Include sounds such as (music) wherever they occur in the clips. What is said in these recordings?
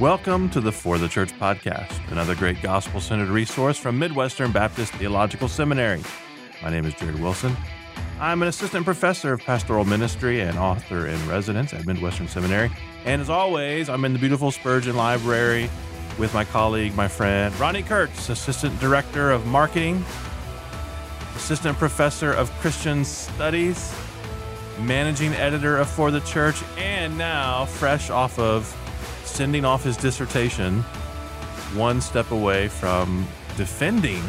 Welcome to the For the Church podcast, another great gospel centered resource from Midwestern Baptist Theological Seminary. My name is Jared Wilson. I'm an assistant professor of pastoral ministry and author in residence at Midwestern Seminary. And as always, I'm in the beautiful Spurgeon Library with my colleague, my friend, Ronnie Kurtz, assistant director of marketing, assistant professor of Christian studies, managing editor of For the Church, and now fresh off of sending off his dissertation, one step away from defending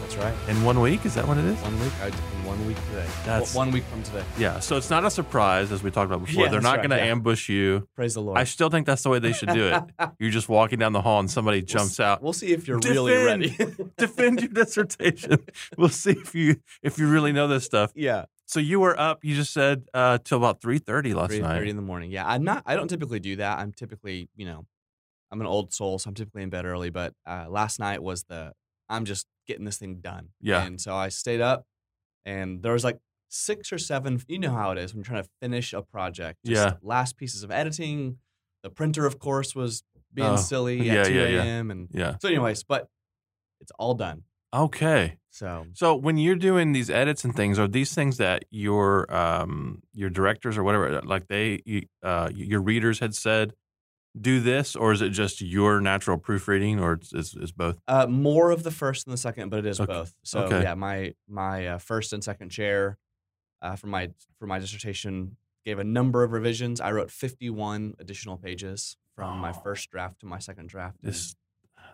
That's right. in one week. Is that what it is? One week. I, one week today. That's- Well, one week from today. Yeah. So it's not a surprise, as we talked about before. Yeah, They're not right, going to yeah. ambush you. Praise the Lord. I still think that's the way they should do it. (laughs) You're just walking down the hall and somebody jumps out. We'll see if you're really Defend. ready. (laughs) Defend your dissertation. We'll see if you if you really know this stuff. yeah. So you were up. You just said uh, till about three thirty last Three night. thirty in the morning. Yeah. I'm not. I don't typically do that. I'm typically, you know, I'm an old soul, so I'm typically in bed early. But uh, last night was the. I'm just getting this thing done. Yeah. And so I stayed up, and there was like six or seven. You know how it is when you're trying to finish a project. Just Yeah. Last pieces of editing. The printer, of course, was being Oh, silly (laughs) yeah, at 2 yeah, yeah. a.m. And Yeah. so, anyways, but it's all done. Okay. So So when you're doing these edits and things, are these things that your um your directors or whatever, like they you, uh your readers had said, do this, or is it just your natural proofreading, or it's, it's, it's both? Uh, more of the first and the second, but it is Okay. both. So Okay. yeah, my my uh, first and second chair uh, for my for my dissertation gave a number of revisions. I wrote 51 additional pages from my Oh. first draft to my second draft. This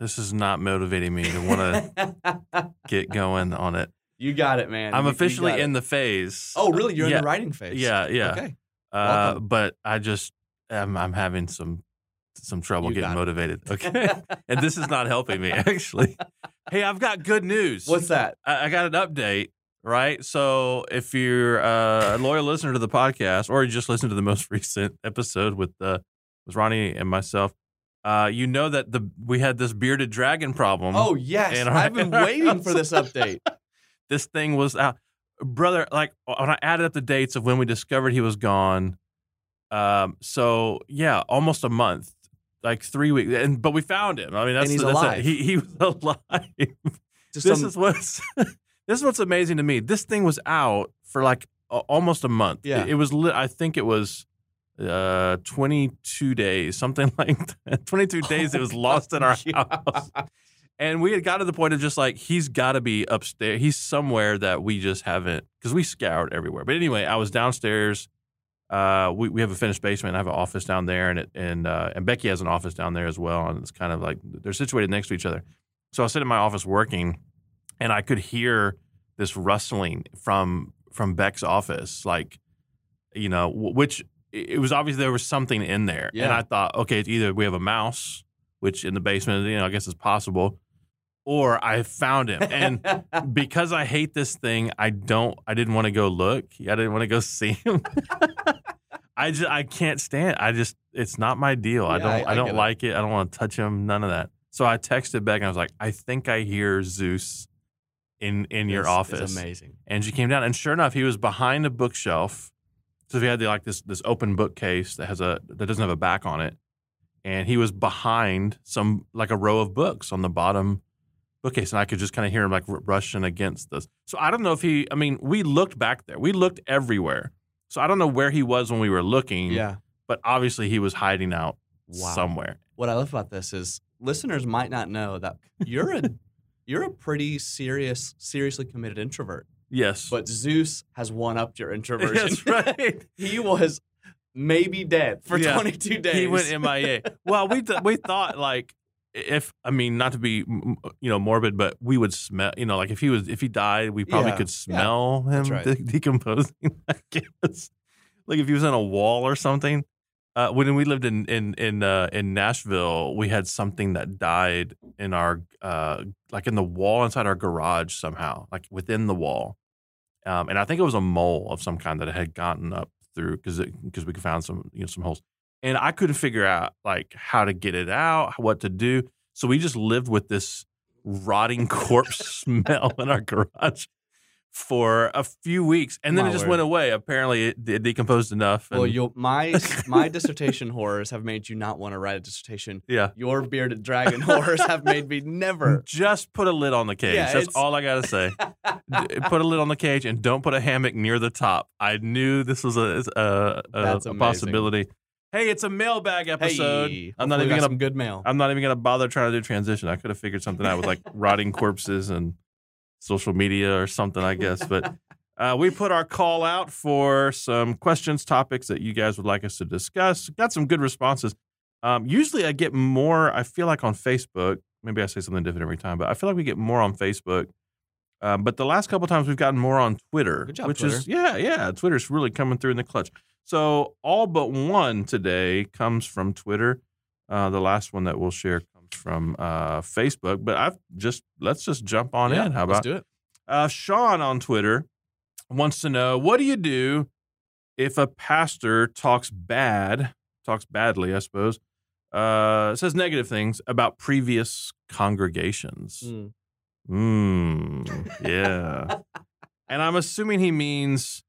this is not motivating me to want to (laughs) get going on it. you got it, man. I'm You- you officially it. in the phase. Oh, really? You're yeah, in the writing phase. Yeah, yeah. Okay. Uh, but I just am I'm having some some trouble You getting got it. motivated. (laughs) Okay, and this is not helping me actually. Hey, I've got good news. What's that? I, I got an update, right? So if you're uh, a loyal listener to the podcast, or you just listened to the most (laughs) recent episode with uh, with Ronnie and myself, uh, you know that the we had this bearded dragon problem. Oh yes, our- I've been waiting for this update. (laughs) this thing was out, brother. Like when I added up the dates of when we discovered he was gone, um, so yeah, almost a month. Like three weeks, and but we found him. I mean, that's he's that's alive. he he was (laughs) alive Just this some- is what's (laughs) this is what's amazing to me. This thing was out for like a, almost a month. Yeah. it, it was. Lit, I think it was uh 22 days, something (laughs) like that. 22 days. It was lost in our house, and we had got to the point of just like he's got to be upstairs. He's somewhere that we just haven't because we scoured everywhere. But anyway, I was downstairs. Uh, we, we have a finished basement. I have an office down there, and it, and uh, and Becky has an office down there as well. And it's kind of like they're situated next to each other. So I sit in my office working, and I could hear this rustling from from Beck's office, like you know, which it was obvious there was something in there. And I thought, okay, it's either we have a mouse, which in the basement, you know, I guess is possible, or I found him. And (laughs) because I hate this thing, I don't. I didn't want to go look. I didn't want to go (laughs) see him. (laughs) I just I can't stand. I just it's not my deal. I don't. I- I, I don't get it. like it. I don't want to touch him. None of that. So I texted back and I was like, I think I hear Zeus in in your This office. amazing. And she came down, and sure enough, he was behind a bookshelf. So he had the, like this this open bookcase that has a that doesn't have a back on it, and he was behind some like a row of books on the bottom bookcase, and I could just kind of hear him like r- brushing against this. So I don't know if he. I mean, we looked back there, we looked everywhere. So I don't know where he was when we were looking. Yeah. but obviously he was hiding out Wow. somewhere. what I love about this is listeners might not know that you're a (laughs) you're a pretty serious, seriously committed introvert. Yes, But Zeus has one upped your introversion. that's right. (laughs) he was maybe dead for Yeah. 22 days. He went MIA. well, we th- we thought like if I mean not to be you know morbid, but we would smell you know like if he was if he died, we probably Yeah. could Yeah. smell him right. de- decomposing. (laughs) I guess like if he was on a wall or something. Uh, when we lived in in in uh, in Nashville, we had something that died in our uh, like in the wall inside our garage somehow, like within the wall. Um, and I think it was a mole of some kind that had gotten up through because because we found some you know some holes and I couldn't figure out like how to get it out, what to do. So we just lived with this rotting (laughs) corpse smell in our garage for a few weeks, and then My it just word. went away. Apparently, it, it decomposed enough. Well, and- you my (laughs) my dissertation horrors have made you not want to write a dissertation. yeah. Your bearded dragon horrors have made me never. (laughs) Just put a lid on the cage. Yeah, That's it's- all I gotta say. (laughs) Put a lid on the cage and don't put a hammock near the top. I knew this was a a, a, a possibility. Hey, it's a mailbag episode. Hey, I'm not even gonna some good mail. I'm not even gonna bother trying to do transition. I could have figured something out with like rotting corpses and social media or something, I guess. But (laughs) uh, we put our call out for some questions, topics that you guys would like us to discuss. Got some good responses. Um, usually, I get more. I feel like on Facebook. Maybe I say something different every time, but I feel like we get more on Facebook. Um, but the last couple times we've gotten more on Twitter, Good job, which is yeah, yeah. Twitter's really coming through in the clutch. So all but one today comes from Twitter. Uh, the last one that we'll share comes from uh, Facebook. But I've just let's just jump on Yeah, in. How let's about do it? uh, Sean on Twitter wants to know what do you do if a pastor talks bad, talks badly, I suppose, uh, says negative things about previous congregations? Mm. Mm, yeah. and I'm assuming he means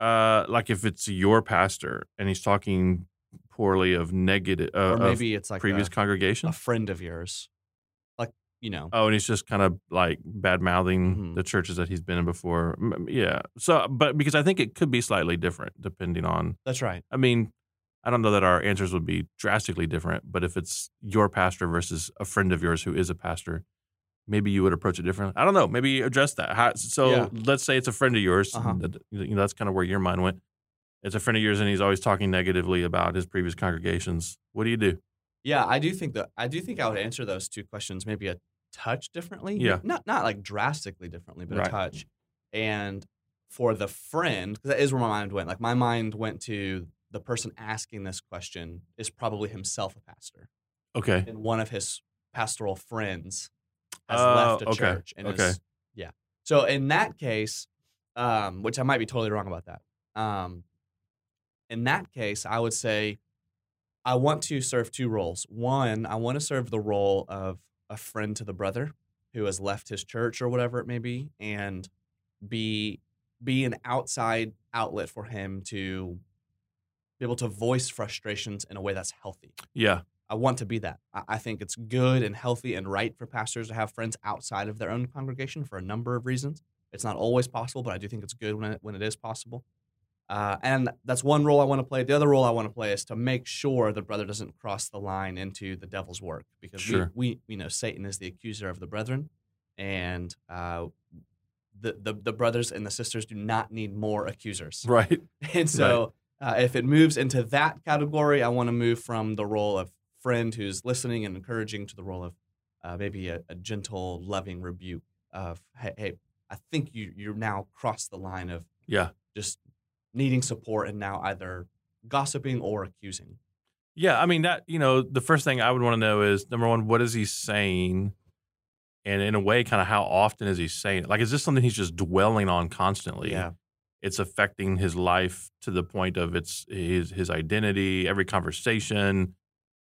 uh, like if it's your pastor and he's talking poorly of negative, uh, Or of maybe it's like previous a, congregations. a friend of yours, like you know. Oh, and he's just kind of like bad mouthing Mhm. the churches that he's been in before. Yeah. So, but because I think it could be slightly different depending on, That's right. I mean, I don't know that our answers would be drastically different, but if it's your pastor versus a friend of yours who is a pastor, maybe you would approach it differently. I don't know. Maybe address that. How, so Yeah. let's say it's a friend of yours. Uh-huh. that- you know, that's kind of where your mind went. It's a friend of yours and he's always talking negatively about his previous congregations. What do you do? Yeah, I do think that I do think I would answer those two questions maybe a touch differently. Yeah. Not not like drastically differently, but Right. a touch. And for the friend, because that is where my mind went. Like my mind went to the person asking this question is probably himself a pastor, Okay. and one of his pastoral friends has Oh, left a okay, church. And okay. Is, yeah. So in that case, um, which I might be totally wrong about that. Um, in that case, I would say I want to serve two roles. One, I want to serve the role of a friend to the brother who has left his church or whatever it may be, and be be an outside outlet for him to be able to voice frustrations in a way that's healthy. Yeah. I want to be that. I, think it's good and healthy and right for pastors to have friends outside of their own congregation for a number of reasons. It's not always possible, but I do think it's good when it, when it is possible. Uh, and that's one role I want to play. The other role I want to play is to make sure the brother doesn't cross the line into the devil's work, because Sure. we, we we know Satan is the accuser of the brethren, and uh, the, the the brothers and the sisters do not need more accusers. (laughs) Right. (laughs) And so, uh, if it moves into that category, I want to move from the role of friend who's listening and encouraging to the role of uh, maybe a, a gentle, loving rebuke of, hey, hey, I think you you now crossed the line of Yeah. just needing support and now either gossiping or accusing. Yeah, I mean that you know the first thing I would want to know is number one, what is he saying, and in a way, kind of how often is he saying it? Like, is this something he's just dwelling on constantly? Yeah. it's affecting his life to the point of it's his his identity. Every conversation,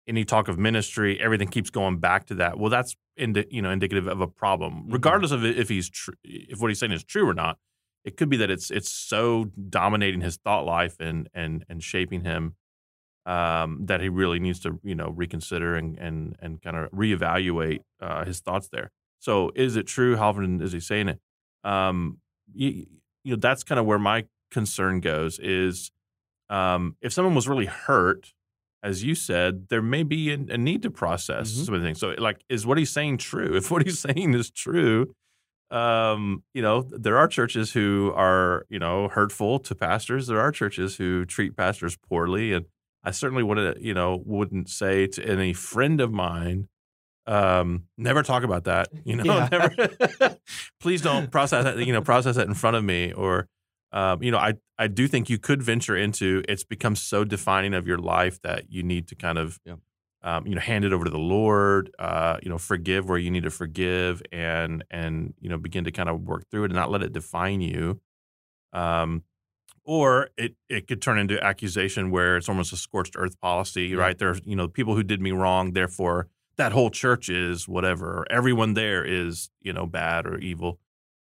any talk of ministry, everything keeps going back to that. Well, that's indi- you know indicative of a problem, Mhm. regardless of if he's tr- if what he's saying is true or not. It could be that it's it's so dominating his thought life and and and shaping him um, that he really needs to you know reconsider and and and kind of reevaluate uh, his thoughts there. So is it true? How often is he saying it? Um, you, you know that's kind of where my concern goes. Is um, if someone was really hurt, as you said, there may be a, a need to process Mhm. some of the things. So like, is what he's saying true? (laughs) If what he's saying is true. Um, you know, there are churches who are, you know, hurtful to pastors. There are churches who treat pastors poorly, and I certainly wouldn't, you know, wouldn't say to any friend of mine, um, never talk about that. (laughs) You know, Yeah. (laughs) never. (laughs) please don't process that. You know, process that in front of me. Or, um, you know, I I do think you could venture into. It's become so defining of your life that you need to kind of, Yeah. Um, you know, hand it over to the Lord. Uh, you know, forgive where you need to forgive, and and you know, begin to kind of work through it and not let it define you. Um, or it it could turn into accusation where it's almost a scorched earth policy, Yeah. right? There's you know people who did me wrong, therefore that whole church is whatever. Or everyone there is you know bad or evil.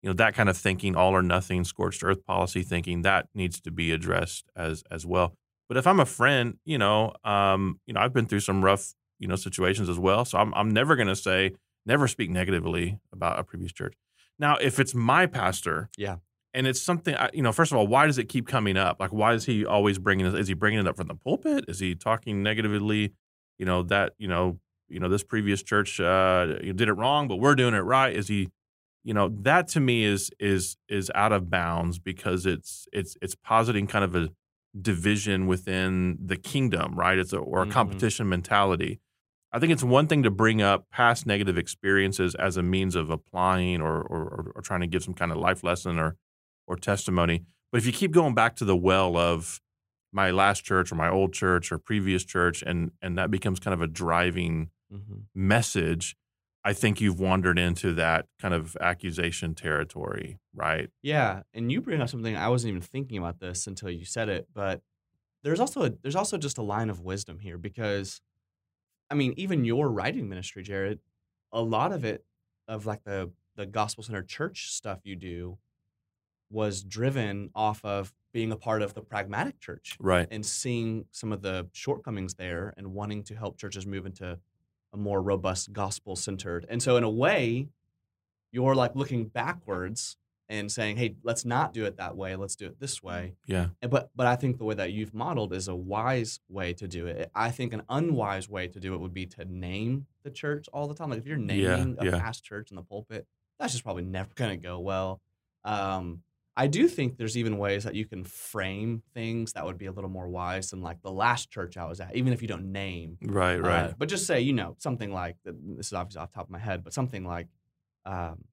you know that kind of thinking, all or nothing, scorched earth policy thinking, that needs to be addressed as as well. But if I'm a friend, you know, um, you know, I've been through some rough, you know, situations as well. So I'm I'm never going to say never speak negatively about a previous church. Now, if it's my pastor, Yeah. and it's something, I- you know, first of all, why does it keep coming up? Like, why is he always bringing it? Is he bringing it up from the pulpit? Is he talking negatively? You know that you know, you know, this previous church uh, you did it wrong, but we're doing it right. Is he? You know, that to me is is is out of bounds because it's it's it's positing kind of a division within the kingdom, right? It's a, or a Mhm. competition mentality. I think it's one thing to bring up past negative experiences as a means of applying or, or, or, or trying to give some kind of life lesson or, or testimony. But if you keep going back to the well of my last church or my old church or previous church, and, and that becomes kind of a driving Mm-hmm. message, I think you've wandered into that kind of accusation territory, right? Yeah, and you bring up something I wasn't even thinking about this until you said it, but there's also a, there's also just a line of wisdom here because I mean, even your writing ministry, Jared, a lot of it of like the the gospel center church stuff you do was driven off of being a part of the pragmatic church Right. and seeing some of the shortcomings there and wanting to help churches move into a more robust gospel centered. And so in a way, you're like looking backwards and saying, "Hey, let's not do it that way. Let's do it this way." Yeah. And but but I think the way that you've modeled is a wise way to do it. I think an unwise way to do it would be to name the church all the time. Like if you're Yeah, naming a yeah. past church in the pulpit, that's just probably never going to go well. Um, I do think there's even ways that you can frame things that would be a little more wise than like the last church I was at, even if you don't name. Right. Right. Uh, but just say, you know, something like this is obviously off the top of my head, but something like, um,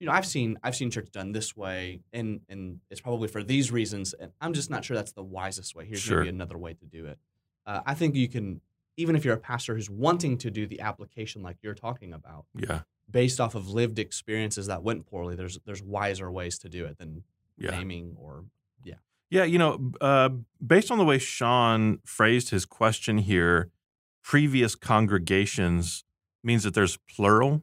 you know, I've seen I've seen church done this way, and and it's probably for these reasons. And I'm just not sure that's the wisest way. Here's Sure. maybe another way to do it. Uh, I think you can, even if you're a pastor who's wanting to do the application like you're talking about, yeah. based off of lived experiences that went poorly, there's there's wiser ways to do it than Yeah. naming or Yeah, Yeah, you know, uh, based on the way Sean phrased his question here, previous congregations means that there's plural,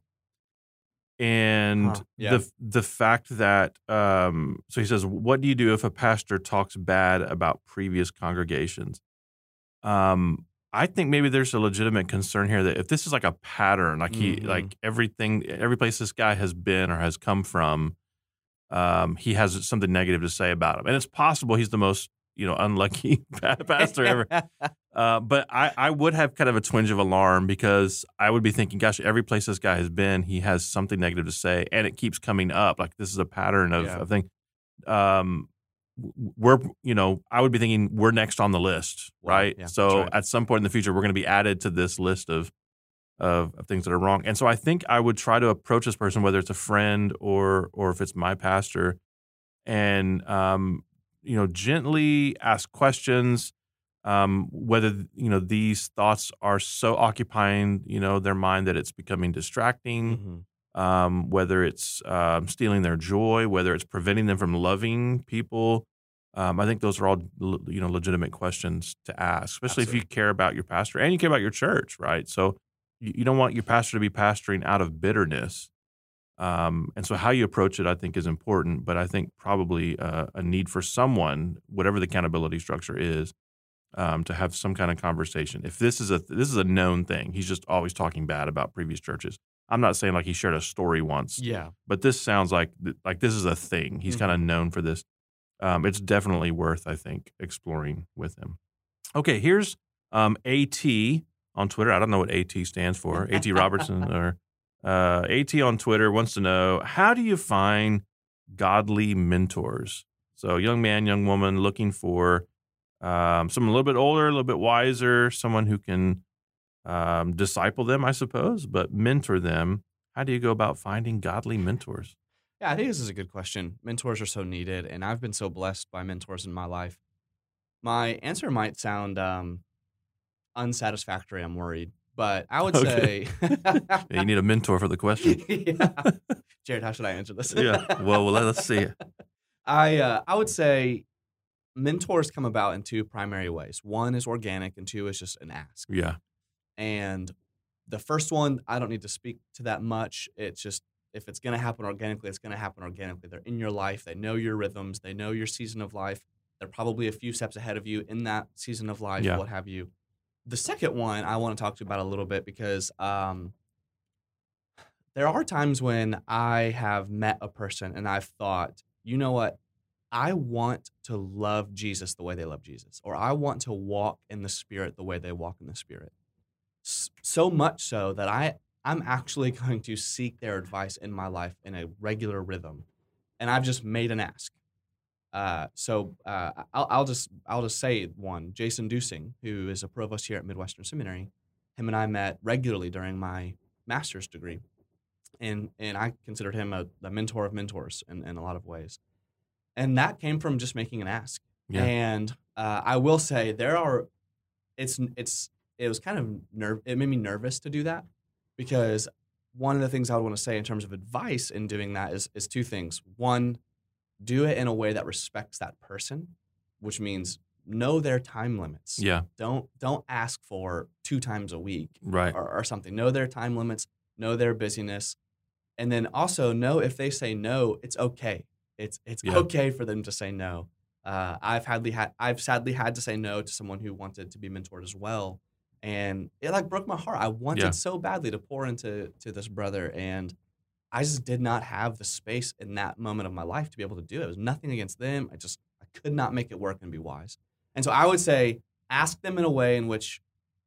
and Huh, yeah. the the fact that um, so he says, what do you do if a pastor talks bad about previous congregations? Um, I think maybe there's a legitimate concern here that if this is like a pattern, like he Mhm. like everything, every place this guy has been or has come from, um, he has something negative to say about him, and it's possible he's the most you know unlucky (laughs) pastor ever. (laughs) Uh, but I, I would have kind of a twinge of alarm because I would be thinking, gosh, every place this guy has been, he has something negative to say, and it keeps coming up. Like this is a pattern of, Yeah. of thing. Um, we're, you know, I would be thinking we're next on the list, right? yeah, so right. at some point in the future, we're going to be added to this list of, of of things that are wrong. And so I think I would try to approach this person, whether it's a friend or or if it's my pastor, and um, you know, gently ask questions um, whether you know these thoughts are so occupying you know their mind that it's becoming distracting Mhm. um, whether it's um, stealing their joy whether it's preventing them from loving people um, i think those are all you know legitimate questions to ask especially if you care about your pastor and you care about your church right so you, don't want your pastor to be pastoring out of bitterness um, and so how you approach it i think is important but i think probably uh, a need for someone whatever the accountability structure is um, to have some kind of conversation. If this is a this is a known thing, he's just always talking bad about previous churches. I'm not saying like he shared a story once, yeah, but this sounds like like this is a thing. He's kind of known for this. Um, it's definitely worth, I think, exploring with him. Okay, here's um, AT on Twitter. I don't know what AT stands for. (laughs) AT Robertson or uh, AT on Twitter wants to know how do you find godly mentors? So, young man, young woman looking for um, someone a little bit older, a little bit wiser, someone who can um, disciple them, I suppose, but mentor them. How do you go about finding godly mentors? Yeah, I think this is a good question. Mentors are so needed, and I've been so blessed by mentors in my life. My answer might sound um, unsatisfactory. I'm worried, but I would Okay. say, (laughs) Yeah, you need a mentor for the question. (laughs) yeah. Jared, how should I answer this? yeah. Well, well, let's see. (laughs) I uh, I would say mentors come about in two primary ways. One is organic, and two is just an ask. Yeah. And the first one, I don't need to speak to that much. It's just if it's going to happen organically, it's going to happen organically. They're in your life. They know your rhythms. They know your season of life. They're probably a few steps ahead of you in that season of life, Yeah. what have you. The second one I want to talk to you about a little bit because um, there are times when I have met a person and I've thought, you know what? I want to love Jesus the way they love Jesus, or I want to walk in the Spirit the way they walk in the Spirit. So much so that I, I'm actually (laughs) going to seek their advice in my life in a regular rhythm. And I've just made an ask. Uh, so uh, I'll, I'll just I'll just say one. Jason Duesing, who is a provost here at Midwestern Seminary, him and I met regularly during my master's degree, and and I considered him a, a mentor of mentors in, in a lot of ways, and that came from just making an ask. Yeah. And uh, I will say there are, it's it's it was kind of nerve. It made me nervous to do that because one of the things I would want to say in terms of advice in doing that is is two things. One, do it in a way that respects that person, which means know their time limits. Yeah. Don't don't ask for two times a week Right. or, or something. Know their time limits, know their busyness, and then also know if they say no, it's okay. It's it's Yeah. okay for them to say no. Uh, I've hadly had I've sadly had to say no to someone who wanted to be mentored as well, and it like broke my heart. I wanted Yeah. so badly to pour into to this brother, and I just did not have the space in that moment of my life to be able to do it. It was nothing against them. I just I could not make it work and be wise. And so I would say ask them in a way in which,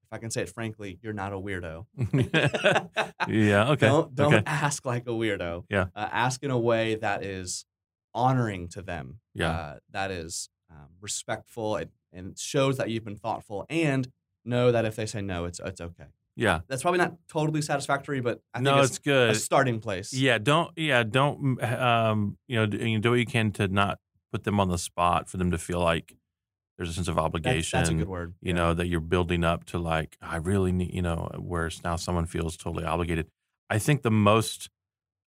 if I can say it frankly, you're not a weirdo. (laughs) yeah. (laughs) Okay. Don't don't okay. ask like a weirdo. Yeah. Uh, ask in a way that is honoring to them. Yeah. Uh, that is um, respectful and, and shows that you've been thoughtful. And know that if they say no, it's it's okay. Yeah. That's probably not totally satisfactory, but I no, think it's, it's, good. a starting place. Yeah, don't yeah, don't um, you know, do, do what you can to not put them on the spot for them to feel like there's a sense of That's, obligation. that's a good word. You Yeah. know that you're building up to like I really need, you know, whereas now someone feels totally obligated. I think the most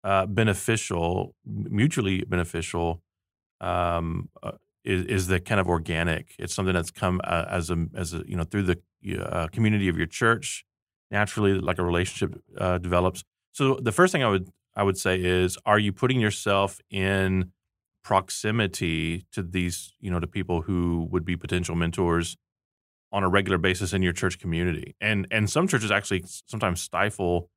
uh, beneficial, mutually beneficial, um, uh, is is the kind of organic. It's something that's come uh, as a as a you know through the uh, community of your church naturally, like a relationship uh, develops. So the first thing I would I would say is, are you putting yourself in proximity to these, you know, to people who would be potential mentors on a regular basis in your church community? And and some churches actually sometimes stifle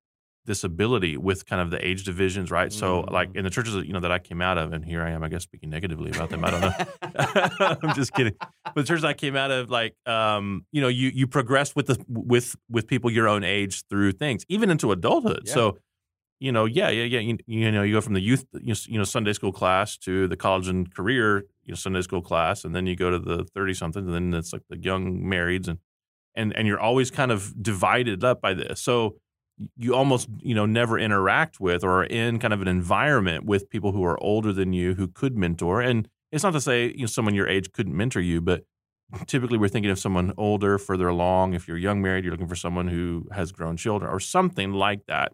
this ability with kind of the age divisions, right? So like Mm. in the churches, you know, that I came out of, and here I am, I guess, speaking negatively about them. I don't know. (laughs) (laughs) I'm just kidding. But the church I came out of, like, um, you know, you you progress with the with with people your own age through things, even into adulthood. Yeah. So, you know, yeah, yeah, yeah. You, you know, you go from the youth, you know, you know, Sunday school class to the college and career, you know, Sunday school class, and then you go to the thirty something, and then it's like the young marrieds, and and and you're always kind of divided up by this. So you almost you know never interact with or are in kind of an environment with people who are older than you who could mentor. And it's not to say you know someone your age couldn't mentor you but typically we're thinking of someone older further along. If you're young married you're looking for someone who has grown children or something like that.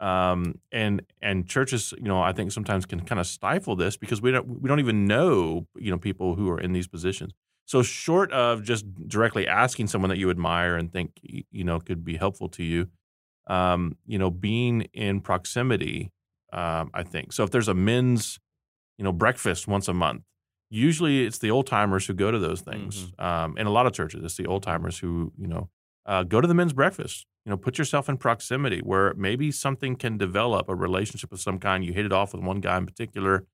Um, and and churches you know i think sometimes can kind of stifle this because we don't we don't even know you know people who are in these positions. So short of just directly asking someone that you admire and think you know could be helpful to you um, you know, being in proximity, um, I think. So if there's a men's, you know, breakfast once a month, usually it's the old timers who go to those things. Um, in a lot of churches, it's the old timers who, you know, uh, go to the men's breakfast. You know, put yourself in proximity where maybe something can develop a relationship of some kind. You hit it off with one guy in particular.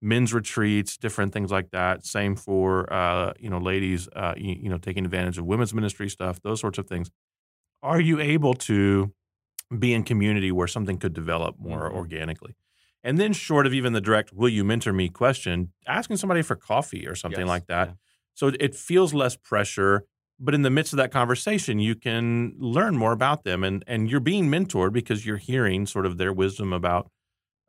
Men's retreats, different things like that. Same for uh, you know, ladies. Uh, you, you know, taking advantage of women's ministry stuff, those sorts of things. Are you able to be in community where something could develop more Mhm. organically. And then, short of even the direct "Will you mentor me?" question, asking somebody for coffee or something Yes, like that. yeah. So it- feels less pressure, but in the midst of that conversation, you can learn more about them, and and you're being mentored because you're hearing sort of their wisdom about,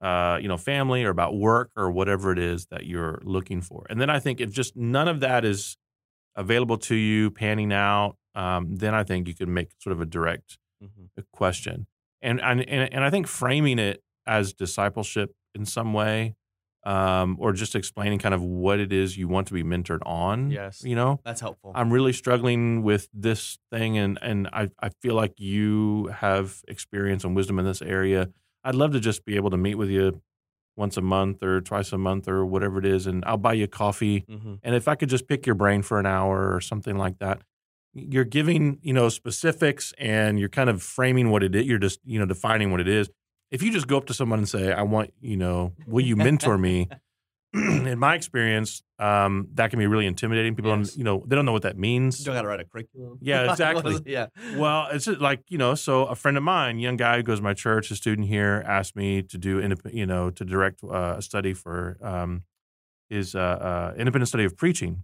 uh, you know, family or about work or whatever it is that you're looking for. And then I think if just none of that is available to you, panning out, um, then I think you can make sort of a direct Mhm. question. And, and and I think framing it as discipleship in some way, um, or just explaining kind of what it is you want to be mentored on. Yes. You know, That's helpful. I'm really struggling with this thing, and and I I feel like you have experience and wisdom in this area. I'd love to just be able to meet with you once a month or twice a month or whatever it is, and I'll buy you coffee. Mm-hmm. And if I could just pick your brain for an hour or something like that, you're giving you know specifics and you're kind of framing what it is. You're just you know defining what it is. If you just go up to someone and say, "I want you know, will you mentor me?" (laughs) (clears throat) in my experience, um, that can be really intimidating. People Yes. don't you know they don't know what that means. You don't got to write a curriculum. Yeah, (laughs) exactly. (laughs) yeah. Well, it's just like you know. So a friend of mine, young guy who goes to my church, a student here, asked me to do you know to direct uh, a study for um, his uh, uh, independent study of preaching,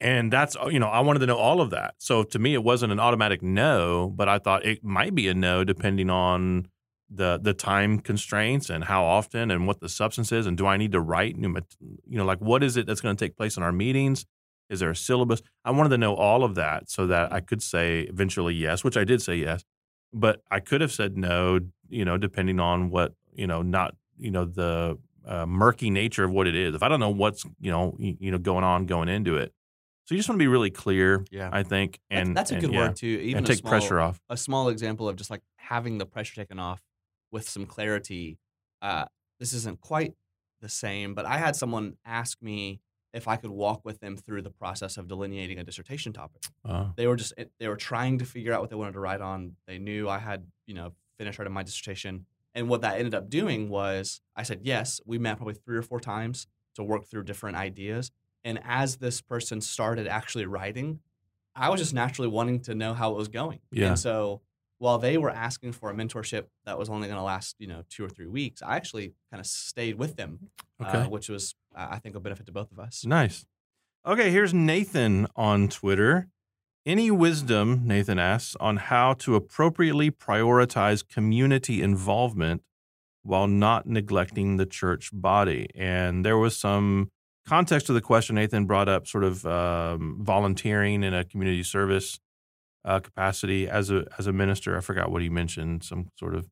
and that's you know I wanted to know all of that. So to me, it wasn't an automatic no, but I thought it might be a no depending on the the time constraints and how often and what the substance is and do I need to write new you know like what is it that's going to take place in our meetings? Is there a syllabus? I wanted to know all of that so that I could say eventually yes which I did say yes but I could have said no you know depending on what you know not you know the uh, murky nature of what it is. If I don't know what's you know you, you know going on going into it so you just want to be really clear Yeah. I think and that's a and, good yeah, word too. Even and take small, pressure off a small example of just like having the pressure taken off with some clarity. Uh, this isn't quite the same, but I had someone ask me if I could walk with them through the process of delineating a dissertation topic. uh, They were just they were trying to figure out what they wanted to write on. They knew I had you know finished writing my dissertation, and what that ended up doing was I said yes. We met probably three or four times to work through different ideas, and as this person started actually writing, I was just naturally wanting to know how it was going. Yeah. And so while they were asking for a mentorship that was only going to last you know two or three weeks, I actually kind of stayed with them, okay uh, which was uh, I think a benefit to both of us. Nice. Okay, here's Nathan on Twitter. Any wisdom, Nathan asks, on how to appropriately prioritize community involvement while not neglecting the church body? And there was some context of the question. Nathan brought up sort of um, volunteering in a community service uh, capacity as a as a minister. I forgot what he mentioned. Some sort of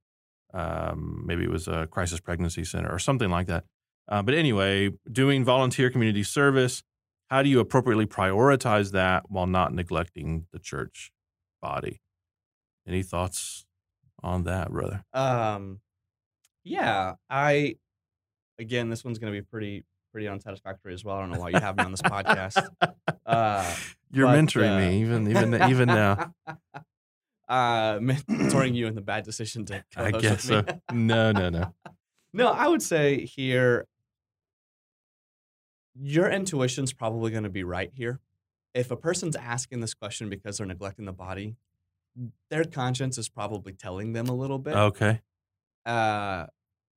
um, maybe it was a crisis pregnancy center or something like that. Uh, but anyway, doing volunteer community service, how do you appropriately prioritize that while not neglecting the church body? Any thoughts on that, brother? Um, yeah, I again, this one's going to be pretty pretty unsatisfactory as well. I don't know why you have me on this podcast. (laughs) Uh, You're but, mentoring uh, me even even (laughs) even now. uh, mentoring you in the bad decision to I guess with so. No, no, no. (laughs) No, I would say here, your intuition's probably going to be right here. If a person's asking this question because they're neglecting the body, their conscience is probably telling them a little bit. Okay. uh,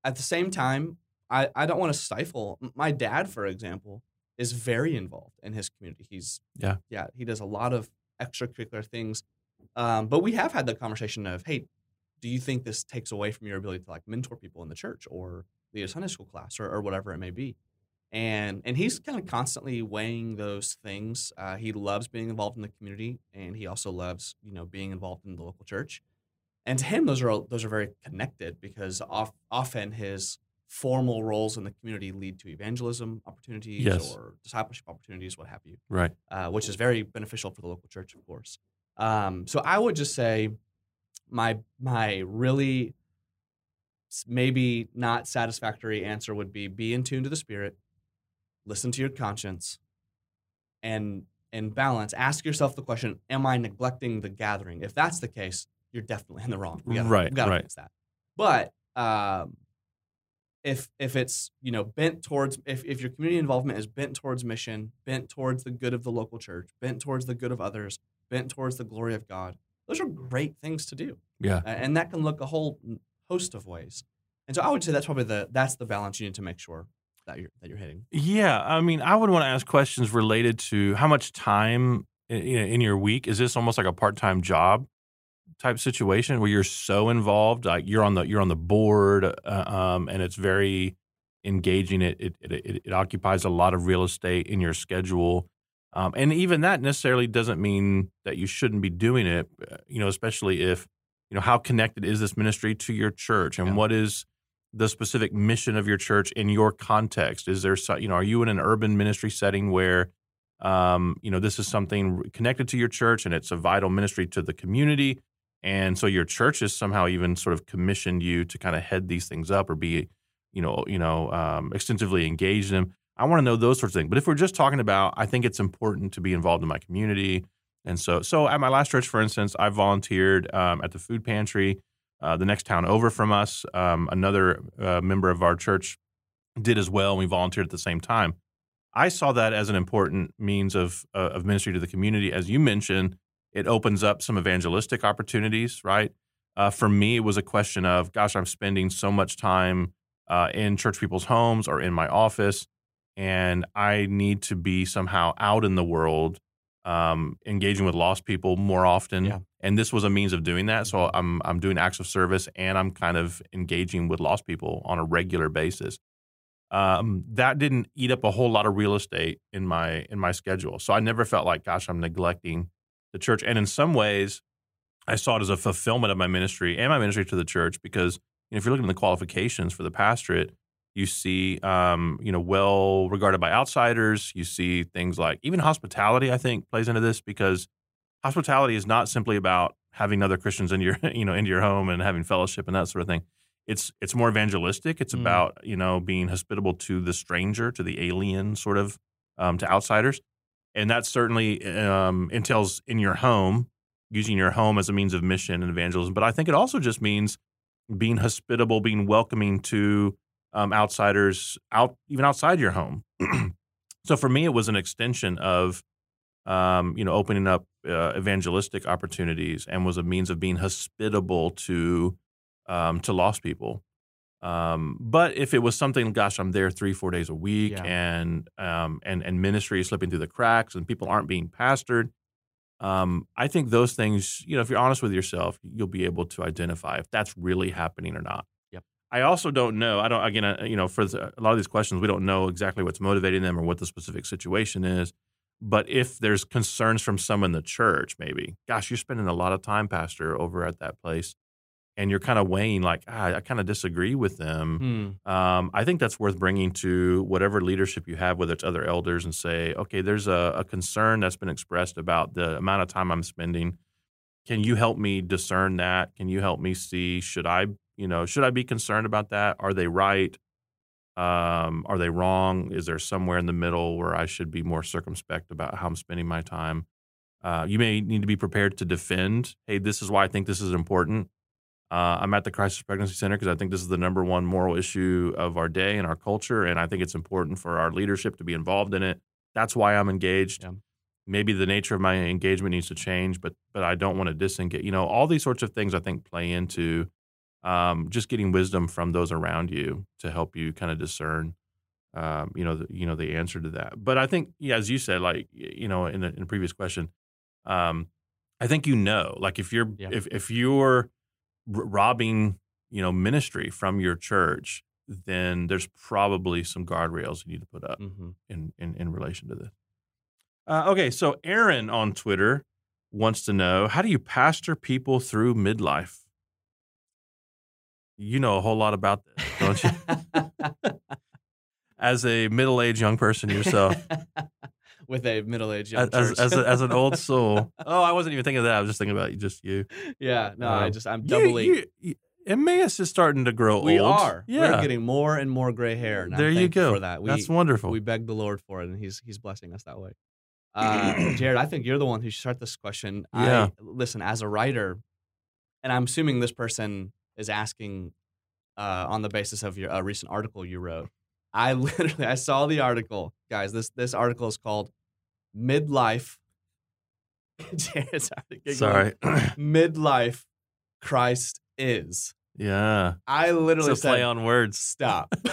at the same time, I, I don't want to stifle. My dad, for example, is very involved in his community. He's Yeah. yeah, he does a lot of extracurricular things. Um, but we have had the conversation of, hey, do you think this takes away from your ability to like mentor people in the church or lead a Sunday school class or, or whatever it may be? And and he's kind of constantly weighing those things. Uh, he loves being involved in the community, and he also loves you know being involved in the local church and to him those are all- those are very connected because of, often his formal roles in the community lead to evangelism opportunities Yes. or discipleship opportunities what have you Right. uh, which is very beneficial for the local church of course um, so i would just say my my really maybe not satisfactory answer would be be in tune to the spirit listen to your conscience and and balance ask yourself the question am i neglecting the gathering if that's the case you're definitely in the wrong we gotta, Right, we gotta right. fix that but um, if if it's you know bent towards if, if your community involvement is bent towards mission bent towards the good of the local church bent towards the good of others bent towards the glory of god those are great things to do. Yeah. And that can look a whole host of ways. And so i would say that's probably the that's the balance you need to make sure that you're that you're hitting. Yeah, I mean, I would want to ask questions related to how much time eh, in, in your week is this almost like a part-time job type situation where you're so involved, like you're on the you're on the board, uh, um, and it's very engaging. It it, it it occupies a lot of real estate in your schedule, um, and even that necessarily doesn't mean that you shouldn't be doing it. uh, You know, especially if you know how connected is this ministry to your church, and Yeah. what is the specific mission of your church in your context? Is there, you know, are you in an urban ministry setting where, um, you know, this is something connected to your church and it's a vital ministry to the community? And so your church has somehow even sort of commissioned you to kind of head these things up or be, you know, you know, um, extensively engaged in them. I want to know those sorts of things. But if we're just talking about, I think it's important to be involved in my community. And so, so at my last church, for instance, I volunteered um, at the food pantry. Uh, the next town over from us, um, another uh, member of our church did as well. And we volunteered at the same time. I saw that as an important means of uh, of ministry to the community. As you mentioned, it opens up some evangelistic opportunities, right? Uh, for me, it was a question of, gosh, I'm spending so much time uh, in church people's homes or in my office, and I need to be somehow out in the world, um, engaging with lost people more often. Yeah. And this was a means of doing that. So I'm I'm doing acts of service, and I'm kind of engaging with lost people on a regular basis um, that didn't eat up a whole lot of real estate in my in my schedule. So I never felt like, gosh, I'm neglecting the church. And in some ways, I saw it as a fulfillment of my ministry and my ministry to the church because you know, if you're looking at the qualifications for the pastorate, you see, um, you know, well regarded by outsiders. You see things like even hospitality. I think plays into this because hospitality is not simply about having other Christians in your, (laughs) you know, into your home and having fellowship and that sort of thing it's it's more evangelistic. It's mm. about you know being hospitable to the stranger, to the alien, sort of um, to outsiders, and that certainly um, entails in your home, using your home as a means of mission and evangelism. But I think it also just means being hospitable, being welcoming to um, outsiders out even outside your home. (clears throat) so for me, it was an extension of um, you know opening up uh, evangelistic opportunities and was a means of being hospitable to um, to lost people. Um, but if it was something, gosh, I'm there three, four days a week, yeah. and um, and and ministry is slipping through the cracks, and people aren't being pastored. Um, I think those things, you know, if you're honest with yourself, you'll be able to identify if that's really happening or not. Yep. I also don't know. I don't. Again, uh, you know, for the, a lot of these questions, we don't know exactly what's motivating them or what the specific situation is. But if there's concerns from some in the church, maybe, gosh, you're spending a lot of time, pastor, over at that place and you're kind of weighing like ah, I kind of disagree with them. Hmm. Um, I think that's worth bringing to whatever leadership you have, whether it's other elders, and say, okay, there's a, a, concern that's been expressed about the amount of time I'm spending. Can you help me discern that? Can you help me see should I, you know, should I be concerned about that? Are they right? Um, are they wrong? Is there somewhere in the middle where I should be more circumspect about how I'm spending my time? Uh, you may need to be prepared to defend. Hey, this is why I think this is important uh, I'm at the Crisis Pregnancy Center because I think this is the number one moral issue of our day and our culture, and I think it's important for our leadership to be involved in it. That's why I'm engaged. Yeah. Maybe the nature of my engagement needs to change, but but I don't want to disengage. You know, all these sorts of things I think play into um, just getting wisdom from those around you to help you kind of discern, um, you know, the, you know the answer to that. But I think, yeah, as you said, like you know, in the, in a previous question, um, I think you know, like if you're yeah. if if you're robbing you know ministry from your church then there's probably some guardrails you need to put up mm-hmm. in, in in relation to this. Uh, okay so aaron on twitter wants to know how do you pastor people through midlife? You know a whole lot about this don't you? (laughs) As a middle-aged young person yourself (laughs) with a middle-aged young as as, a, as, an old (laughs) soul. oh, I wasn't even thinking of that. I was just thinking about just you. Yeah, no, um, I just I'm doubly. You, you, Emmaus is starting to grow we old. We are. Yeah. We're getting more and more gray hair. there you go. For that, we, that's wonderful. We beg the Lord for it, and He's He's blessing us that way. Uh, (clears throat) Jared, I think you're the one who should start this question. Yeah. I, listen, as a writer, and I'm assuming this person is asking uh, on the basis of your a recent article you wrote. I (laughs) literally I saw the article, guys. This this article is called midlife. (laughs) Sorry. (clears throat) midlife Christ is. Yeah. I literally it's a play on words. Stop. (laughs)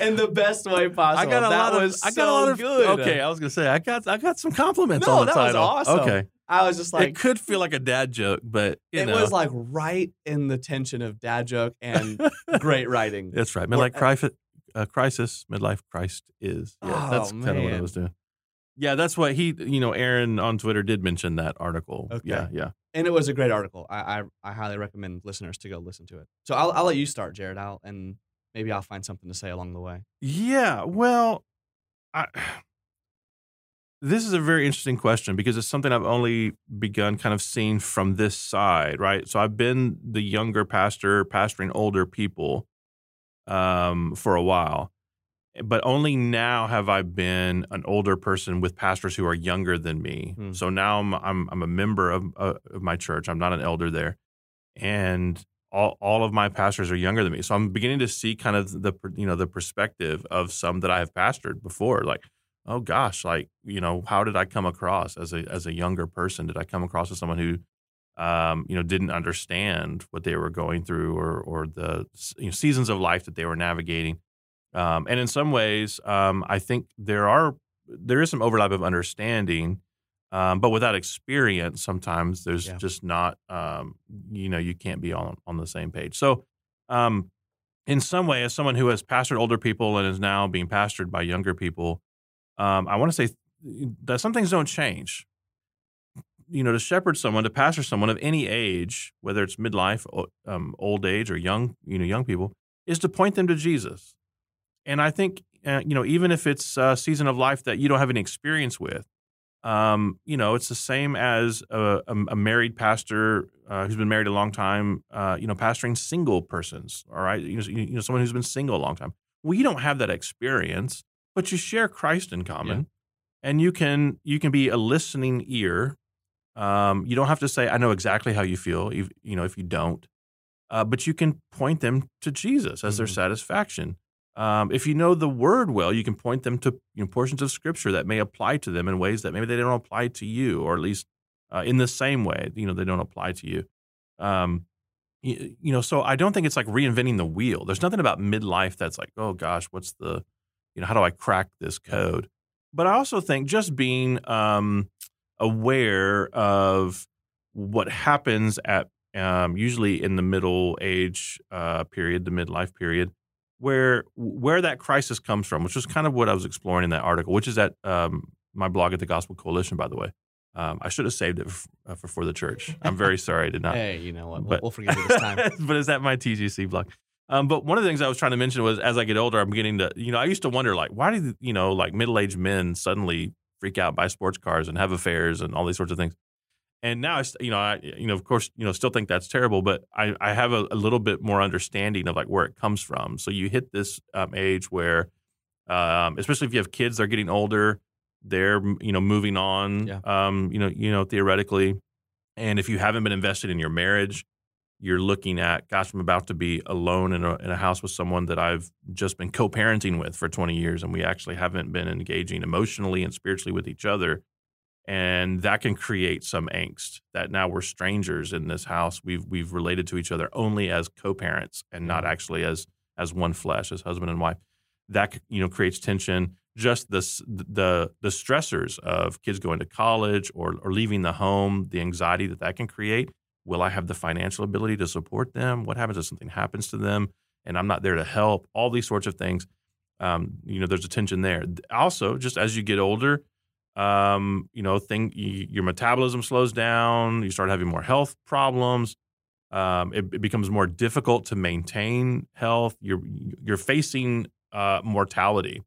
In the best way possible. I got a that lot of. I got a lot of. Good. Okay, I was gonna say I got I got some compliments no, on the that title. Was awesome. Okay. I was just like, it could feel like a dad joke, but it know. was like right in the tension of dad joke and great writing. That's right. Midlife crisis, uh, crisis, midlife Christ is. Yeah, oh, that's kind of what I was doing. Yeah, that's what he, you know, Aaron on Twitter did mention that article. Okay. Yeah, yeah. And it was a great article. I, I, I highly recommend listeners to go listen to it. So I'll, I'll let you start, Jared. I'll and maybe I'll find something to say along the way. Yeah. Well, I, this is a very interesting question because it's something I've only begun kind of seeing from this side, right? So I've been the younger pastor, pastoring older people um, for a while, but only now have I been an older person with pastors who are younger than me. Hmm. So now I'm, I'm I'm a member of uh, of my church. I'm not an elder there, and all all of my pastors are younger than me. So I'm beginning to see kind of the you know the perspective of some that I have pastored before, like oh gosh, like you know, how did I come across as a as a younger person? Did I come across as someone who, um, you know, didn't understand what they were going through or or the you know, seasons of life that they were navigating? Um, and in some ways, um, I think there are there is some overlap of understanding, um, but without experience, sometimes there's Yeah. just not, um, you know, you can't be on on the same page. So. Um, in some way, as someone who has pastored older people and is now being pastored by younger people, um, I want to say that some things don't change. You know, to shepherd someone, to pastor someone of any age, whether it's midlife, um, old age, or young, you know, young people, is to point them to Jesus. And I think, uh, you know, even if it's a season of life that you don't have any experience with, um, you know, it's the same as a, a, a married pastor uh, who's been married a long time, uh, you know, pastoring single persons. All right, you know, you know, someone who's been single a long time. We don't have that experience but you share Christ in common, and you can you can be a listening ear. Um, you don't have to say, "I know exactly how you feel," if, you know, if you don't, uh, but you can point them to Jesus as their Mhm. satisfaction. Um, if you know the Word well, you can point them to you know, portions of Scripture that may apply to them in ways that maybe they don't apply to you, or at least uh, in the same way, you know, they don't apply to you. Um, you, you know, so I don't think it's like reinventing the wheel. There's nothing about midlife that's like, oh gosh, what's the you know, how do I crack this code? But I also think just being um, aware of what happens at um, usually in the middle age uh, period, the midlife period, where where that crisis comes from, which is kind of what I was exploring in that article, which is at um, my blog at the Gospel Coalition, by the way. Um, I should have saved it uh, for, for the church. I'm very sorry I did not. Hey, you know what? We'll, But- we'll forgive you this time. (laughs) but is that my TGC blog? Um, but one of the things I was trying to mention was as I get older, I'm getting to, you know, I used to wonder, like, why do, you know, like middle aged men suddenly freak out, buy sports cars and have affairs and all these sorts of things. And now, I, you know, I, you know, of course, you know, still think that's terrible, but I, I have a, a little bit more understanding of like where it comes from. So you hit this um, age where, um, especially if you have kids, they're getting older, they're, you know, moving on, Yeah. um, you know, you know, theoretically. And if you haven't been invested in your marriage, you're looking at, gosh, I'm about to be alone in a, in a house with someone that I've just been co parenting with for 20 years, and we actually haven't been engaging emotionally and spiritually with each other. And that can create some angst that now we're strangers in this house. We've, we've related to each other only as co parents and not mm-hmm. actually as, as one flesh, as husband and wife. That you know creates tension. Just the the the stressors of kids going to college or or leaving the home, the anxiety that that can create Will I have the financial ability to support them? What happens if something happens to them and I'm not there to help? All these sorts of things. Um, you know, there's a tension there. Also, just as you get older, um, you know, thing your metabolism slows down. You start having more health problems. Um, it, it becomes more difficult to maintain health. You're you're facing uh, mortality.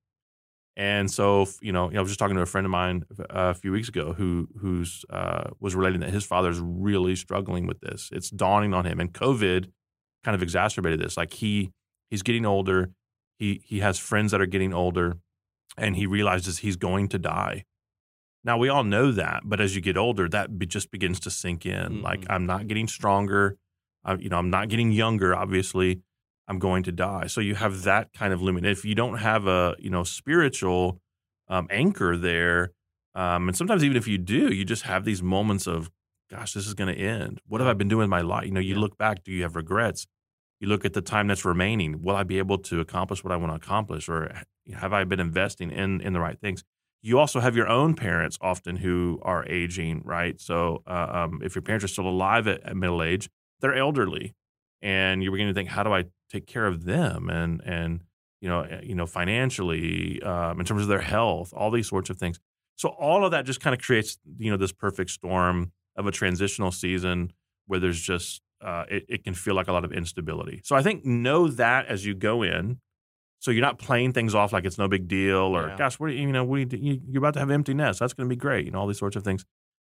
And so, you know, I was just talking to a friend of mine uh, a few weeks ago who who's uh, was relating that his father's really struggling with this. It's dawning on him, and COVID kind of exacerbated this. Like he he's getting older, he he has friends that are getting older, and he realizes he's going to die. Now we all know that, but as you get older, that be, just begins to sink in. Like Mhm. I'm not getting stronger, I, you know, I'm not getting younger. Obviously, I'm going to die. So you have that kind of limit. If you don't have a you know spiritual um, anchor there, um, and sometimes even if you do, you just have these moments of, gosh, this is going to end. What have I been doing in my life? You know, you Yeah. look back. Do you have regrets? You look at the time that's remaining. Will I be able to accomplish what I want to accomplish, or have I been investing in in the right things? You also have your own parents often who are aging, right? So uh, um, if your parents are still alive at, at middle age, they're elderly, and you're beginning to think, how do I take care of them? And and you know, eh, you know, financially, um, in terms of their health, all these sorts of things. So all of that just kind of creates, you know, this perfect storm of a transitional season where there's just uh, it, it can feel like a lot of instability. So I think know that as you go in, So you're not playing things off like it's no big deal, or Yeah. gosh, what you you know, we you, you're about to have empty nest. That's going to be great, you know, all these sorts of things.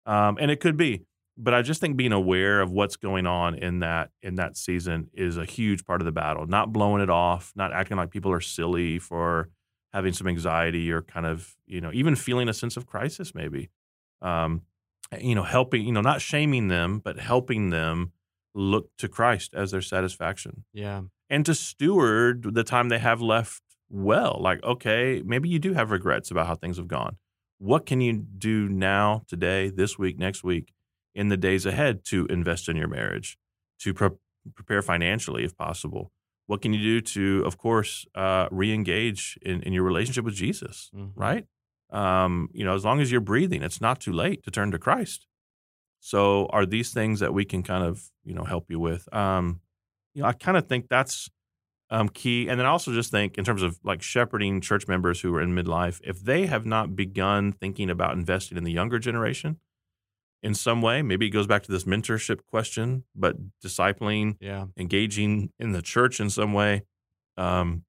Um, and it could be, but I just think being aware of what's going on in that in that season is a huge part of the battle. Not blowing it off, not acting like people are silly for having some anxiety or kind of you know even feeling a sense of crisis maybe. Um, you know, helping you know not shaming them, but helping them look to Christ as their satisfaction Yeah. and to steward the time they have left well. Like, okay, maybe you do have regrets about how things have gone. What can you do now, today, this week, next week, in the days ahead to invest in your marriage, to pre- prepare financially if possible? What can you do to, of course, uh, re-engage in, in your relationship with Jesus? Mhm. Right? Um, you know, as long as you're breathing, it's not too late to turn to Christ. So, are these things that we can kind of, you know, help you with? Um, you know, I kind of think that's um, key. And then I also just think, in terms of like shepherding church members who are in midlife, if they have not begun thinking about investing in the younger generation in some way, maybe it goes back to this mentorship question, but discipling, Yeah. engaging in the church in some way, um,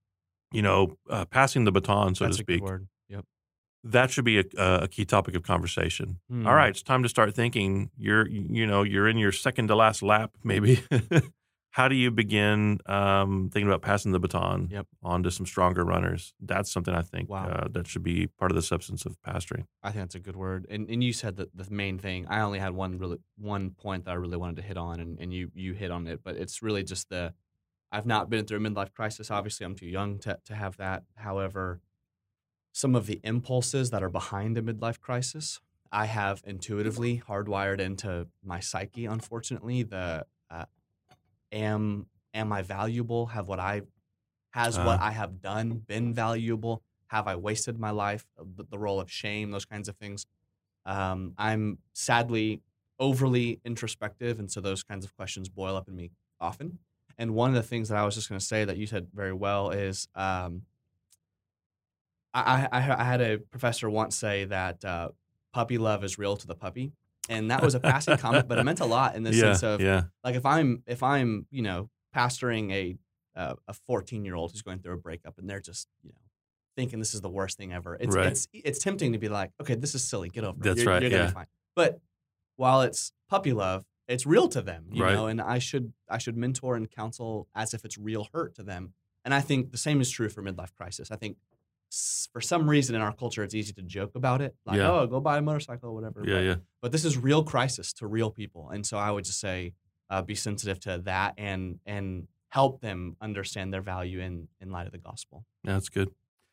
you know, uh, passing the baton, so That's to speak. Yep. That should be a, a key topic of conversation. Hmm. All right, it's time to start thinking. You're, you know, you're in your second to last lap, maybe. (laughs) How do you begin um, thinking about passing the baton Yep. on to some stronger runners? That's something I think Wow. uh, that should be part of the substance of pastoring. I think that's a good word. And and you said that the main thing. I only had one really one point that I really wanted to hit on, and, and you you hit on it. But it's really just the I've not been through a midlife crisis. Obviously, I'm too young to to have that. However, some of the impulses that are behind a midlife crisis, I have intuitively hardwired into my psyche. Unfortunately, the am am I valuable? Have what I has what Uh. I have done been valuable? Have I wasted my life? Uh, The, the role of shame, those kinds of things. Um, I'm sadly overly introspective, and so those kinds of questions boil up in me often. And one of the things that I was just going to say that you said very well is um, I, I, I had a professor once say that uh, puppy love is real to the puppy. And that was a passing comment, but it meant a lot in the (laughs) yeah, sense of yeah, like if I'm if I'm you know pastoring a uh, a 14 year old who's going through a breakup and they're just you know thinking this is the worst thing ever. It's Right. it's it's tempting to be like, okay, this is silly, get over it. That's You're, right, You're gonna yeah. be fine. But while it's puppy love, it's real to them, you Right. know. And I should I should mentor and counsel as if it's real hurt to them. And I think the same is true for midlife crisis. I think for some reason in our culture, it's easy to joke about it, like, Yeah. oh, go buy a motorcycle or whatever. yeah, But- yeah. but this is real crisis to real people and so i would just say uh, be sensitive to that and and help them understand their value in in light of the gospel Yeah, That's good.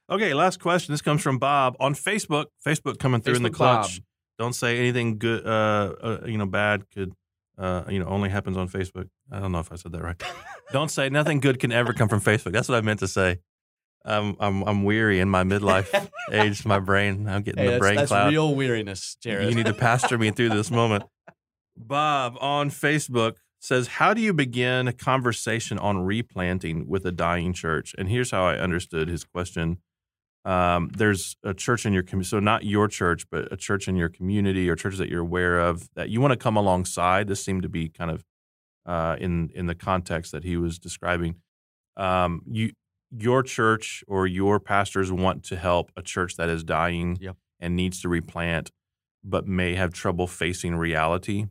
Okay, last question. This comes from Bob on Facebook. Facebook coming through in the clutch. Bob. Don't say anything good. Uh, uh, you know, bad could. Uh, you know, only happens on Facebook. I don't know if I said that right. (laughs) don't say nothing good can ever come from Facebook. That's what I meant to say. Um, I'm I'm weary in my midlife (laughs) age. My brain. I'm getting hey, the that's, brain that's cloud. real weariness jared You need to pastor me through this moment. (laughs) Bob on Facebook says, How do you begin a conversation on replanting with a dying church? And here's how I understood his question. Um, there's a church in your community, so not your church, but a church in your community or churches that you're aware of that you want to come alongside. This seemed to be kind of uh, in in the context that he was describing. Um, you, your church or your pastors want to help a church that is dying Yep. and needs to replant, but may have trouble facing reality.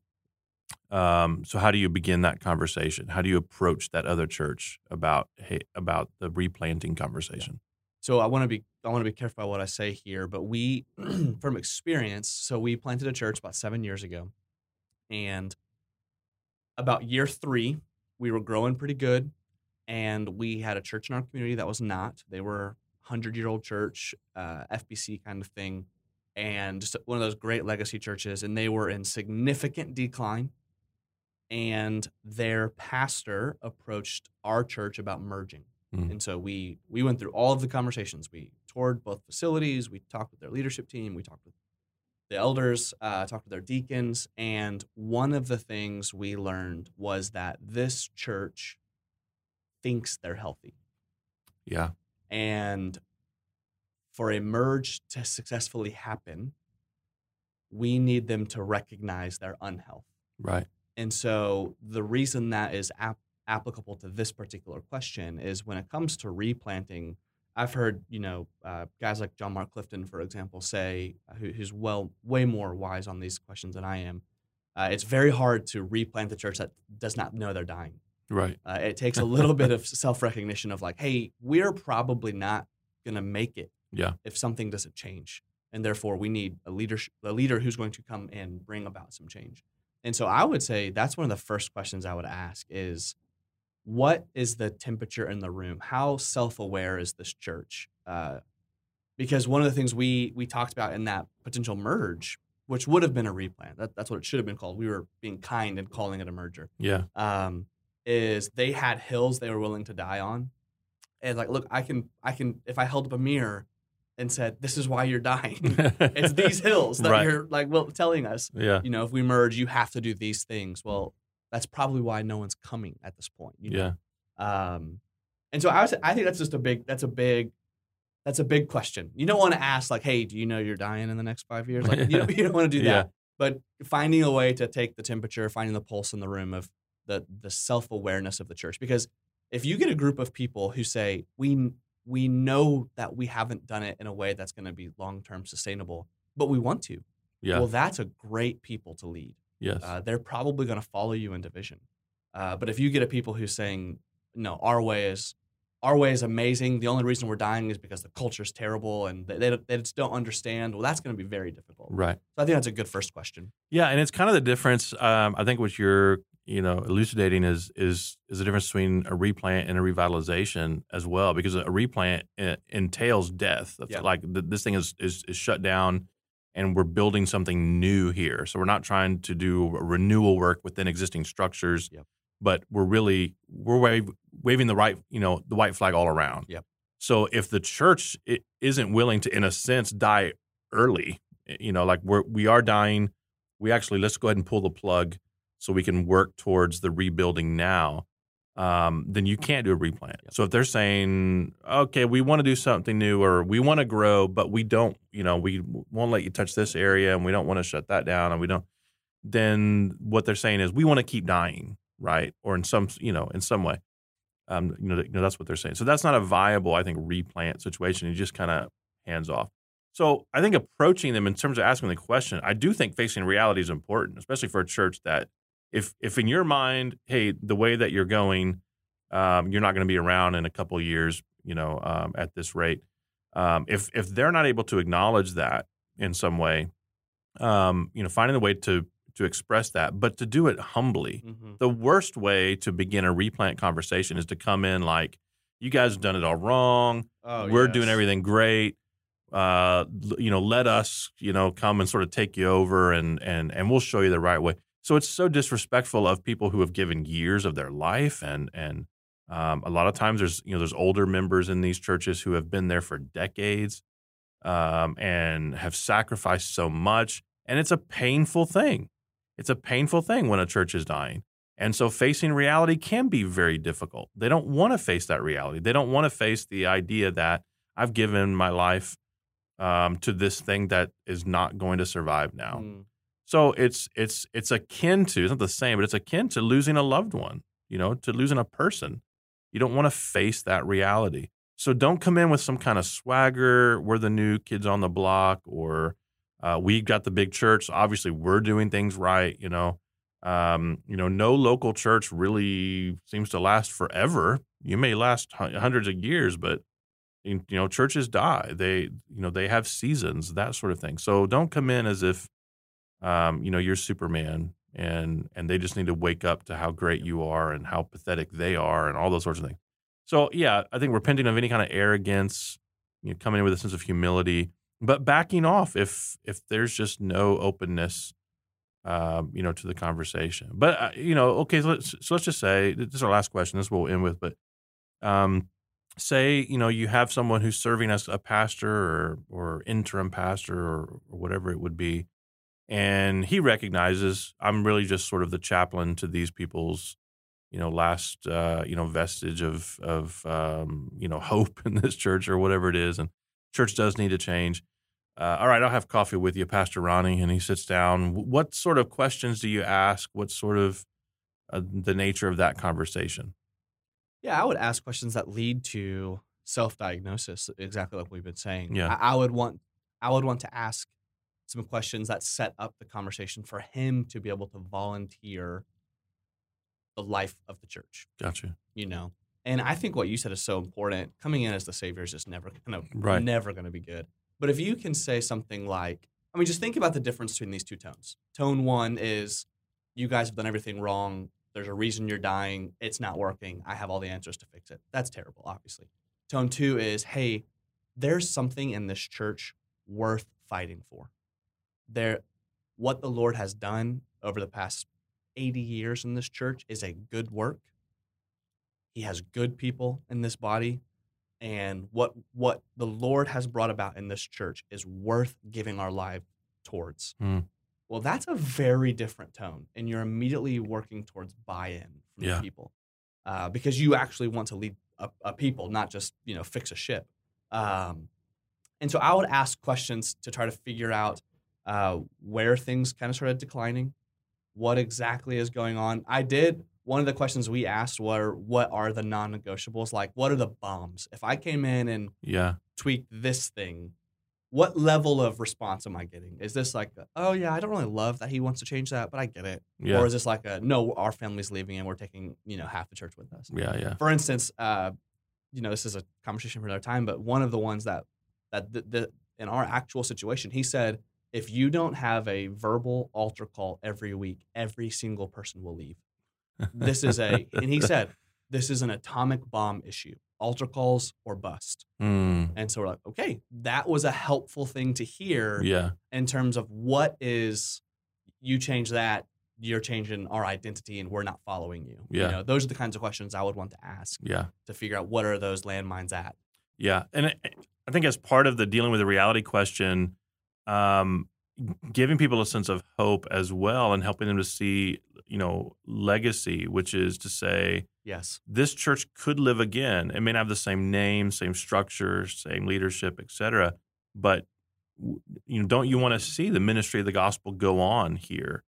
Um, so, how do you begin that conversation? How do you approach that other church about hey, about the replanting conversation? so i want to be i want to be careful about what i say here but we (clears throat) from experience so we planted a church about seven years ago and about year three we were growing pretty good and we had a church in our community that was not they were 100 year old church uh, fbc kind of thing and just one of those great legacy churches and they were in significant decline and their pastor approached our church about merging Mm. and so we we went through all of the conversations. We toured both facilities. We talked with their leadership team. We talked with the elders. Uh, talked with their deacons. And one of the things we learned was that this church thinks they're healthy, Yeah, and for a merge to successfully happen, we need them to recognize their unhealth. right. And so the reason that is ap- applicable to this particular question is when it comes to replanting I've heard you know uh, guys like John Mark Clifton, for example, say uh, who, who's well way more wise on these questions than I am. Uh, it's very hard to replant the church that does not know they're dying. Right. Uh, it takes a little bit of self recognition of like, hey, we're probably not gonna make it. (laughs) Yeah. If something doesn't change, and therefore we need a leader, a leader who's going to come and bring about some change. And so I would say that's one of the first questions I would ask is, what is the temperature in the room? How self aware is this church? Uh, because one of the things we we talked about in that potential merge, which would have been a replant, that, that's what it should have been called. We were being kind and calling it a merger Yeah. um, is they had hills they were willing to die on. And like, look, I can, I can, if I held up a mirror and said, "This is why you're dying," (laughs) it's these (laughs) hills that Right. you're like, well, telling us, Yeah. you know, if we merge, you have to do these things. Well, that's probably why no one's coming at this point. You know? Yeah. Um, and so I was, I think that's just a big, that's a big, that's a big question. You don't want to ask like, "Hey, do you know you're dying in the next five years?" Like, you, (laughs) don't, you don't want to do that. Yeah. But finding a way to take the temperature, finding the pulse in the room of the the self awareness of the church, because if you get a group of people who say we we know that we haven't done it in a way that's going to be long term sustainable, but we want to, Yeah. well, that's a great people to lead yes. uh, they're probably going to follow you into vision. Uh, but if you get a people who's saying, "No, our way is our way is amazing. The only reason we're dying is because the culture's terrible and they, they, they just don't understand," well, that's going to be very difficult. right. So I think that's a good first question. Yeah, and it's kind of the difference. Um, I think what you're, you know, elucidating is is is the difference between a replant and a revitalization as well, because a replant uh, entails death. That's Yeah. Like th- this thing is, is is shut down, and we're building something new here. So we're not trying to do renewal work within existing structures, Yep. but we're really we're wave, waving the right, you know, the white flag all around. Yep. So if the church i- isn't willing to, in a sense, die early, you know, like we're we are dying we actually let's go ahead and pull the plug so we can work towards the rebuilding now um, then you can't do a replant. So if they're saying okay we want to do something new or we want to grow but we don't you know we won't let you touch this area and we don't want to shut that down and we don't then what they're saying is we want to keep dying right? Or in some you know in some way. Um, you know, you know that's what they're saying. So that's not a viable i think replant situation. You just kind of hands off. So I think approaching them in terms of asking the question, I do think facing reality is important, especially for a church that if if in your mind, hey, the way that you're going, um, you're not going to be around in a couple of years, you know, um, at this rate. Um, if if they're not able to acknowledge that in some way, um, you know, finding a way to to express that, but to do it humbly. Mm-hmm. The worst way to begin a replant conversation is to come in like, "You guys have done it all wrong Oh, we're doing everything great. Uh, you know, let us, you know, come and sort of take you over, and and and we'll show you the right way. So it's so disrespectful of people who have given years of their life, and and um, a lot of times there's you know there's older members in these churches who have been there for decades, um, and have sacrificed so much, and it's a painful thing. It's a painful thing when a church is dying. And so facing reality can be very difficult. They don't want to face that reality. They don't want to face the idea that I've given my life um, to this thing that is not going to survive now. Mm. So it's it's it's akin to it's not the same, but it's akin to losing a loved one. You know, to losing a person. You don't want to face that reality. So don't come in with some kind of swagger. We're the new kids on the block, or uh, we got the big church. So obviously, we're doing things right. You know, um, you know, no local church really seems to last forever. You may last hundreds of years, but you know, churches die. They, you know, they have seasons, that sort of thing. So don't come in as if, um, you know, you're Superman and and they just need to wake up to how great you are and how pathetic they are and all those sorts of things. So yeah, I think repenting of any kind of arrogance, you know, coming in with a sense of humility, but backing off if if there's just no openness um, you know, to the conversation. But uh, you know, okay, so let's so let's just say this is our last question. This we'll end with, but um, say you know you have someone who's serving as a pastor or or interim pastor or, or whatever it would be, and he recognizes I'm really just sort of the chaplain to these people's you know last uh, you know vestige of of um, you know (laughs) hope in this church or whatever it is, and church does need to change uh, all right, I'll have coffee with you, Pastor Ronnie. And he sits down. What sort of questions do you ask? What sort of uh, the nature of that conversation? Yeah, I would ask questions that lead to self-diagnosis, exactly like we've been saying. Yeah. I, I would want I would want to ask some questions that set up the conversation for him to be able to volunteer the life of the church. Gotcha. You know, and I think what you said is so important. Coming in as the savior is just never gonna Right. never gonna be good. But if you can say something like, I mean, just think about the difference between these two tones. Tone one is you guys have done everything wrong. There's a reason you're dying. It's not working. I have all the answers to fix it. That's terrible, obviously. Tone two is, hey, there's something in this church worth fighting for. There, what the Lord has done over the past 80 years in this church is a good work. He has good people in this body and what what the Lord has brought about in this church is worth giving our life towards. Hmm. Well, that's a very different tone, and you're immediately working towards buy-in from Yeah. the people uh, because you actually want to lead a, a people, not just you know fix a ship. Um, and so I would ask questions to try to figure out uh, where things kind of started declining, what exactly is going on. I did one of the questions we asked were what are the non-negotiables like what are the bombs if i came in and Yeah. tweaked this thing what level of response am i getting is this like oh yeah i don't really love that he wants to change that but i get it Yeah. or is this like a no our family's leaving and we're taking you know half the church with us yeah. Yeah. for instance uh, you know this is a conversation for another time but one of the ones that that the, the in our actual situation he said if you don't have a verbal altar call every week every single person will leave this is a and he said this is an atomic bomb issue altar calls or bust Hmm. and so we're like okay that was a helpful thing to hear Yeah. in terms of what is you change that you're changing our identity and we're not following you Yeah. you know those are the kinds of questions i would want to ask Yeah. to figure out what are those landmines at Yeah, and I think as part of the dealing with the reality question, um, giving people a sense of hope as well, and helping them to see, you know, legacy, which is to say, yes this church could live again. It may not have the same name, same structure, same leadership, etc but you know, don't you want to see the ministry of the gospel go on here?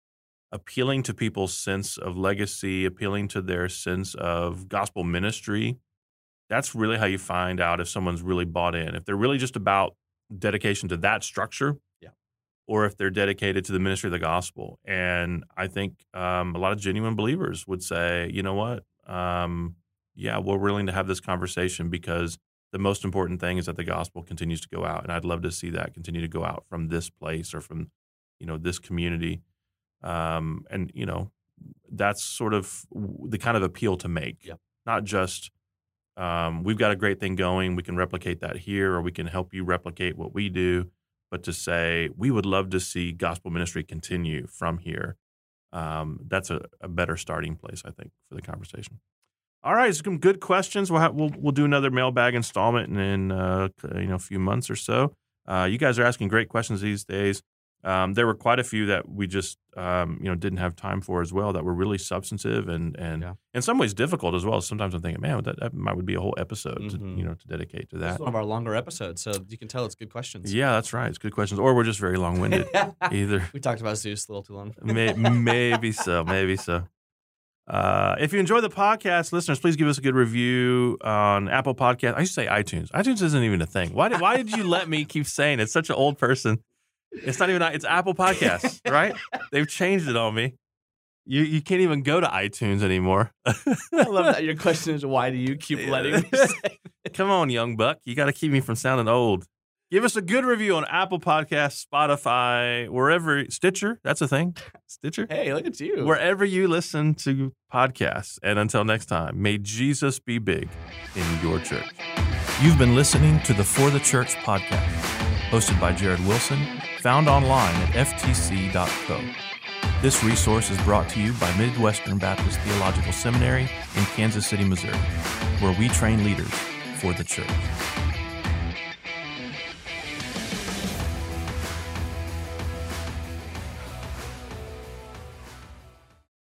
Appealing to people's sense of legacy, appealing to their sense of gospel ministry. That's really how you find out if someone's really bought in. If they're really just about dedication to that structure. Or if they're dedicated to the ministry of the gospel. And I think um, a lot of genuine believers would say, you know what? Um, yeah, we're willing to have this conversation because the most important thing is that the gospel continues to go out, and I'd love to see that continue to go out from this place or from, you know, this community. Um, and you know, that's sort of the kind of appeal to make, Yep. not just um, we've got a great thing going, we can replicate that here, or we can help you replicate what we do, but to say we would love to see gospel ministry continue from here. Um, that's a, a better starting place, I think, for the conversation. All right, some good questions. We'll have, we'll we'll do another mailbag installment in, uh, you know a few months or so. Uh, you guys are asking great questions these days. Um, there were quite a few that we just um, you know didn't have time for as well that were really substantive and and Yeah. in some ways difficult as well. Sometimes I'm thinking, man, that, that might would be a whole episode to Mhm. you know to dedicate to that. one of our longer episodes so you can tell it's good questions Yeah, that's right. It's good questions, or we're just very long winded. (laughs) Either we talked about zeus a little too long May, maybe so. Maybe so. Uh, if you enjoy the podcast, listeners, please give us a good review on Apple Podcast. I should say iTunes. iTunes isn't even a thing. Why did Why did you let me keep saying it? it's such an old person? It's not even. It's Apple Podcasts, right? They've changed it on me. You you can't even go to iTunes anymore. i love that your question is why do you keep letting me (laughs) say Come on, young buck. You got to keep me from sounding old. Give us a good review on Apple Podcasts, Spotify, wherever. Stitcher. That's a thing. Stitcher. hey look at you wherever you listen to podcasts. And until next time, may Jesus be big in your church. You've been listening to the For the Church podcast, hosted by Jared Wilson, found online at ftc.co. This resource is brought to you by Midwestern Baptist Theological Seminary in Kansas City, Missouri, where we train leaders for the church.